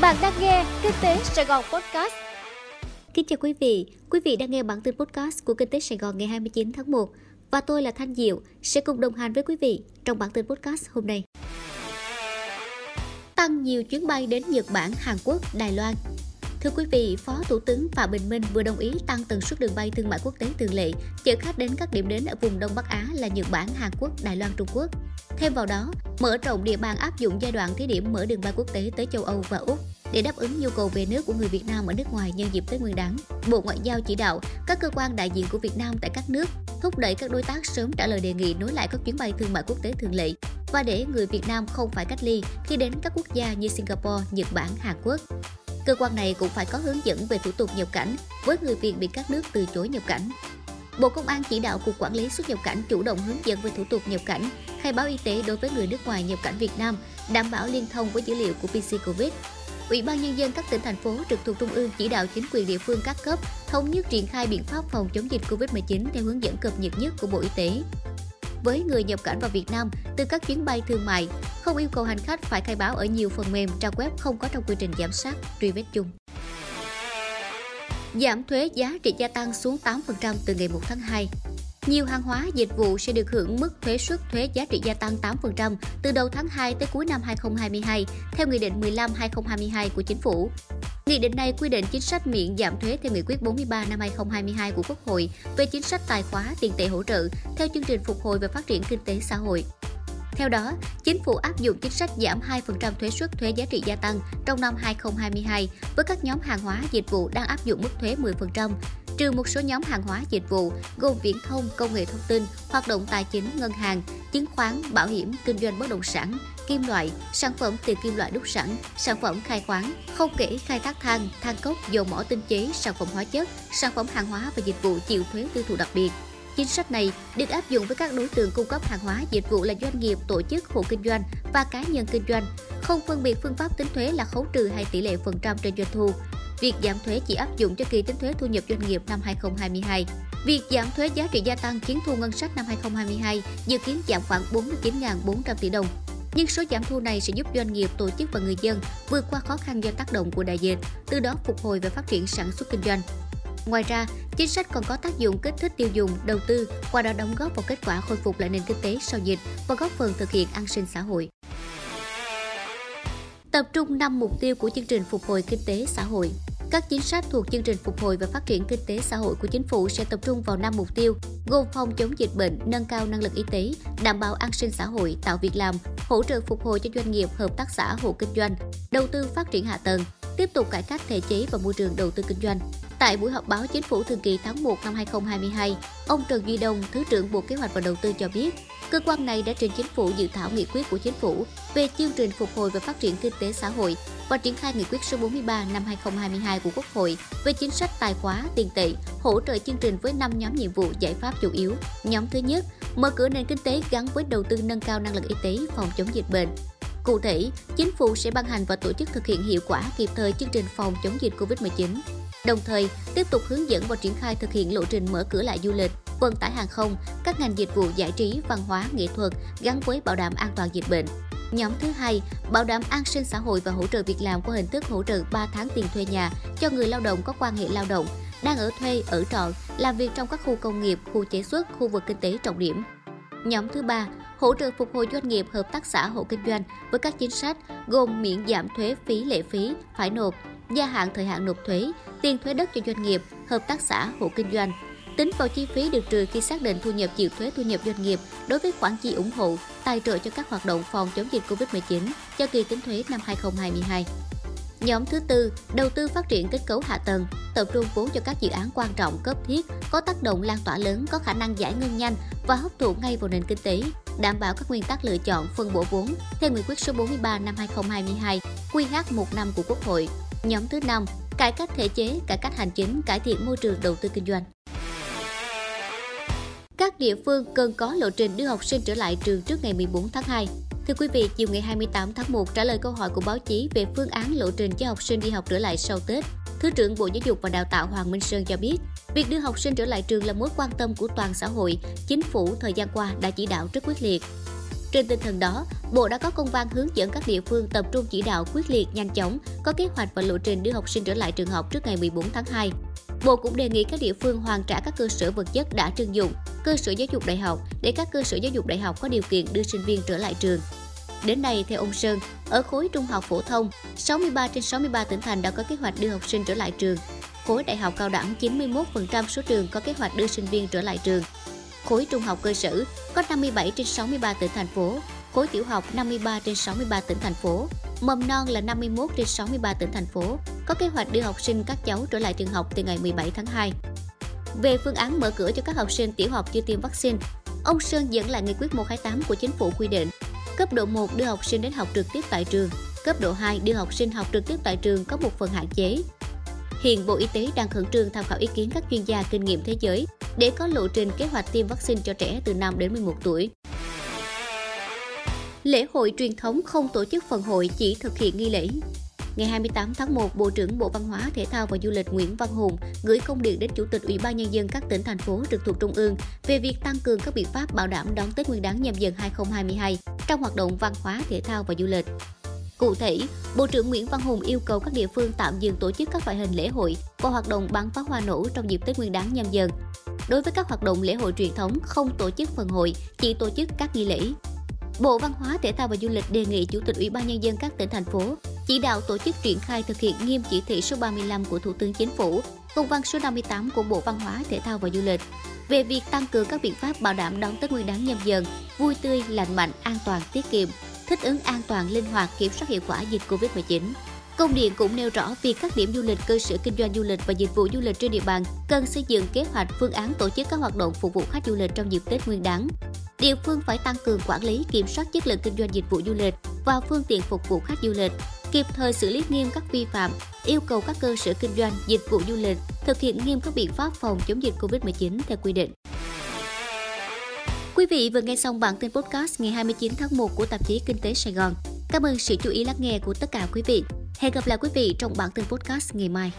Bạn đang nghe Kinh tế Sài Gòn Podcast. Kính chào quý vị, quý vị đang nghe bản tin podcast của Kinh tế Sài Gòn ngày 29 tháng 1 và tôi là Thanh Diệu sẽ cùng đồng hành với quý vị trong bản tin podcast hôm nay. Tăng nhiều chuyến bay đến Nhật Bản, Hàn Quốc, Đài Loan Thưa quý vị, Phó Thủ tướng Phạm Bình Minh vừa đồng ý tăng tần suất đường bay thương mại quốc tế thường lệ, chở khách đến các điểm đến ở vùng Đông Bắc Á là Nhật Bản, Hàn Quốc, Đài Loan, Trung Quốc. Thêm vào đó, mở rộng địa bàn áp dụng giai đoạn thí điểm mở đường bay quốc tế tới châu Âu và Úc để đáp ứng nhu cầu về nước của người Việt Nam ở nước ngoài nhân dịp Tết Nguyên đán. Bộ Ngoại giao chỉ đạo các cơ quan đại diện của Việt Nam tại các nước thúc đẩy các đối tác sớm trả lời đề nghị nối lại các chuyến bay thương mại quốc tế thường lệ và để người Việt Nam không phải cách ly khi đến các quốc gia như Singapore, Nhật Bản, Hàn Quốc. Cơ quan này cũng phải có hướng dẫn về thủ tục nhập cảnh với người Việt bị các nước từ chối nhập cảnh. Bộ Công an chỉ đạo Cục Quản lý xuất nhập cảnh chủ động hướng dẫn về thủ tục nhập cảnh, khai báo y tế đối với người nước ngoài nhập cảnh Việt Nam, đảm bảo liên thông với dữ liệu của PC Covid. Ủy ban nhân dân các tỉnh thành phố trực thuộc trung ương chỉ đạo chính quyền địa phương các cấp thống nhất triển khai biện pháp phòng chống dịch Covid-19 theo hướng dẫn cập nhật nhất của Bộ Y tế với người nhập cảnh vào Việt Nam từ các chuyến bay thương mại, không yêu cầu hành khách phải khai báo ở nhiều phần mềm trang web không có trong quy trình giám sát, truy vết chung. Giảm thuế giá trị gia tăng xuống 8% từ ngày 1 tháng 2. Nhiều hàng hóa, dịch vụ sẽ được hưởng mức thuế suất thuế giá trị gia tăng 8% từ đầu tháng 2 tới cuối năm 2022 theo Nghị định 15-2022 của Chính phủ. Nghị định này quy định chính sách miễn giảm thuế theo Nghị quyết 43 năm 2022 của Quốc hội về chính sách tài khóa tiền tệ hỗ trợ theo chương trình phục hồi và phát triển kinh tế xã hội. Theo đó, chính phủ áp dụng chính sách giảm 2% thuế suất thuế giá trị gia tăng trong năm 2022 với các nhóm hàng hóa dịch vụ đang áp dụng mức thuế 10%, trừ một số nhóm hàng hóa dịch vụ gồm viễn thông, công nghệ thông tin, hoạt động tài chính, ngân hàng, chứng khoán, bảo hiểm, kinh doanh bất động sản, kim loại, sản phẩm từ kim loại đúc sẵn, sản phẩm khai khoáng, không kể khai thác than, than cốc, dầu mỏ tinh chế, sản phẩm hóa chất, sản phẩm hàng hóa và dịch vụ chịu thuế tiêu thụ đặc biệt. Chính sách này được áp dụng với các đối tượng cung cấp hàng hóa dịch vụ là doanh nghiệp, tổ chức, hộ kinh doanh và cá nhân kinh doanh, không phân biệt phương pháp tính thuế là khấu trừ hay tỷ lệ phần trăm trên doanh thu. Việc giảm thuế chỉ áp dụng cho kỳ tính thuế thu nhập doanh nghiệp năm 2022. Việc giảm thuế giá trị gia tăng khiến thu ngân sách năm 2022 dự kiến giảm khoảng 49.400 tỷ đồng. Nhưng số giảm thu này sẽ giúp doanh nghiệp, tổ chức và người dân vượt qua khó khăn do tác động của đại dịch, từ đó phục hồi và phát triển sản xuất kinh doanh. Ngoài ra, chính sách còn có tác dụng kích thích tiêu dùng, đầu tư, qua đó đóng góp vào kết quả khôi phục lại nền kinh tế sau dịch và góp phần thực hiện an sinh xã hội. Tập trung 5 mục tiêu của chương trình phục hồi kinh tế xã hội. Các chính sách thuộc chương trình phục hồi và phát triển kinh tế xã hội của chính phủ sẽ tập trung vào 5 mục tiêu, gồm phòng chống dịch bệnh, nâng cao năng lực y tế, đảm bảo an sinh xã hội, tạo việc làm, hỗ trợ phục hồi cho doanh nghiệp, hợp tác xã, hộ kinh doanh, đầu tư phát triển hạ tầng, tiếp tục cải cách thể chế và môi trường đầu tư kinh doanh. Tại buổi họp báo chính phủ thường kỳ tháng 1 năm 2022, ông Trần Duy Đông, Thứ trưởng Bộ Kế hoạch và Đầu tư cho biết, cơ quan này đã trình chính phủ dự thảo nghị quyết của chính phủ về chương trình phục hồi và phát triển kinh tế xã hội và triển khai nghị quyết số 43 năm 2022 của Quốc hội về chính sách tài khóa, tiền tệ, hỗ trợ chương trình với 5 nhóm nhiệm vụ giải pháp chủ yếu. Nhóm thứ nhất, mở cửa nền kinh tế gắn với đầu tư nâng cao năng lực y tế phòng chống dịch bệnh. Cụ thể, chính phủ sẽ ban hành và tổ chức thực hiện hiệu quả kịp thời chương trình phòng chống dịch COVID-19 đồng thời tiếp tục hướng dẫn và triển khai thực hiện lộ trình mở cửa lại du lịch, vận tải hàng không, các ngành dịch vụ giải trí, văn hóa, nghệ thuật gắn với bảo đảm an toàn dịch bệnh. Nhóm thứ hai, bảo đảm an sinh xã hội và hỗ trợ việc làm qua hình thức hỗ trợ 3 tháng tiền thuê nhà cho người lao động có quan hệ lao động, đang ở thuê, ở trọ, làm việc trong các khu công nghiệp, khu chế xuất, khu vực kinh tế trọng điểm. Nhóm thứ ba, hỗ trợ phục hồi doanh nghiệp hợp tác xã hộ kinh doanh với các chính sách gồm miễn giảm thuế phí lệ phí phải nộp, gia hạn thời hạn nộp thuế, tiền thuế đất cho doanh nghiệp, hợp tác xã, hộ kinh doanh. Tính vào chi phí được trừ khi xác định thu nhập chịu thuế thu nhập doanh nghiệp đối với khoản chi ủng hộ, tài trợ cho các hoạt động phòng chống dịch Covid-19 cho kỳ tính thuế năm 2022. Nhóm thứ tư, đầu tư phát triển kết cấu hạ tầng, tập trung vốn cho các dự án quan trọng cấp thiết, có tác động lan tỏa lớn, có khả năng giải ngân nhanh và hấp thụ ngay vào nền kinh tế, đảm bảo các nguyên tắc lựa chọn phân bổ vốn theo nghị quyết số 43 năm 2022, QH1 năm của Quốc hội. Nhóm thứ năm, cải cách thể chế, cải cách hành chính, cải thiện môi trường đầu tư kinh doanh. Các địa phương cần có lộ trình đưa học sinh trở lại trường trước ngày 14 tháng 2. Thưa quý vị, chiều ngày 28 tháng 1 trả lời câu hỏi của báo chí về phương án lộ trình cho học sinh đi học trở lại sau Tết, Thứ trưởng Bộ Giáo dục và Đào tạo Hoàng Minh Sơn cho biết, việc đưa học sinh trở lại trường là mối quan tâm của toàn xã hội, chính phủ thời gian qua đã chỉ đạo rất quyết liệt. Trên tinh thần đó, Bộ đã có công văn hướng dẫn các địa phương tập trung chỉ đạo quyết liệt nhanh chóng, có kế hoạch và lộ trình đưa học sinh trở lại trường học trước ngày 14 tháng 2. Bộ cũng đề nghị các địa phương hoàn trả các cơ sở vật chất đã trưng dụng, cơ sở giáo dục đại học để các cơ sở giáo dục đại học có điều kiện đưa sinh viên trở lại trường. Đến nay, theo ông Sơn, ở khối trung học phổ thông, 63 trên 63 tỉnh thành đã có kế hoạch đưa học sinh trở lại trường. Khối đại học cao đẳng 91% số trường có kế hoạch đưa sinh viên trở lại trường. Khối trung học cơ sở có 57 trên 63 tỉnh thành phố, khối tiểu học 53 trên 63 tỉnh thành phố, mầm non là 51 trên 63 tỉnh thành phố, có kế hoạch đưa học sinh các cháu trở lại trường học từ ngày 17 tháng 2. Về phương án mở cửa cho các học sinh tiểu học chưa tiêm vaccine, ông Sơn dẫn lại nghị quyết 128 của chính phủ quy định Cấp độ 1 đưa học sinh đến học trực tiếp tại trường, cấp độ 2 đưa học sinh học trực tiếp tại trường có một phần hạn chế. Hiện Bộ Y tế đang khẩn trương tham khảo ý kiến các chuyên gia kinh nghiệm thế giới để có lộ trình kế hoạch tiêm vaccine cho trẻ từ 5 đến 11 tuổi. Lễ hội truyền thống không tổ chức phần hội chỉ thực hiện nghi lễ. Ngày 28 tháng 1, Bộ trưởng Bộ Văn hóa, Thể thao và Du lịch Nguyễn Văn Hùng gửi công điện đến Chủ tịch Ủy ban Nhân dân các tỉnh, thành phố trực thuộc Trung ương về việc tăng cường các biện pháp bảo đảm đón Tết Nguyên đán nhâm dần 2022 trong hoạt động văn hóa, thể thao và du lịch. Cụ thể, Bộ trưởng Nguyễn Văn Hùng yêu cầu các địa phương tạm dừng tổ chức các loại hình lễ hội và hoạt động bắn pháo hoa nổ trong dịp Tết Nguyên đán nhâm dần. Đối với các hoạt động lễ hội truyền thống không tổ chức phần hội, chỉ tổ chức các nghi lễ. Bộ Văn hóa, Thể thao và Du lịch đề nghị Chủ tịch Ủy ban Nhân dân các tỉnh, thành phố chỉ đạo tổ chức triển khai thực hiện nghiêm chỉ thị số 35 của Thủ tướng Chính phủ, công văn số 58 của Bộ Văn hóa, Thể thao và Du lịch về việc tăng cường các biện pháp bảo đảm đón Tết Nguyên đán nhâm dần, vui tươi, lành mạnh, an toàn, tiết kiệm, thích ứng an toàn, linh hoạt, kiểm soát hiệu quả dịch Covid-19. Công điện cũng nêu rõ việc các điểm du lịch, cơ sở kinh doanh du lịch và dịch vụ du lịch trên địa bàn cần xây dựng kế hoạch phương án tổ chức các hoạt động phục vụ khách du lịch trong dịp Tết Nguyên đán. Địa phương phải tăng cường quản lý, kiểm soát chất lượng kinh doanh dịch vụ du lịch và phương tiện phục vụ khách du lịch, kịp thời xử lý nghiêm các vi phạm, yêu cầu các cơ sở kinh doanh, dịch vụ du lịch thực hiện nghiêm các biện pháp phòng chống dịch Covid-19 theo quy định. Quý vị vừa nghe xong bản tin podcast ngày 29 tháng 1 của tạp chí Kinh tế Sài Gòn. Cảm ơn sự chú ý lắng nghe của tất cả quý vị. Hẹn gặp lại quý vị trong bản tin podcast ngày mai.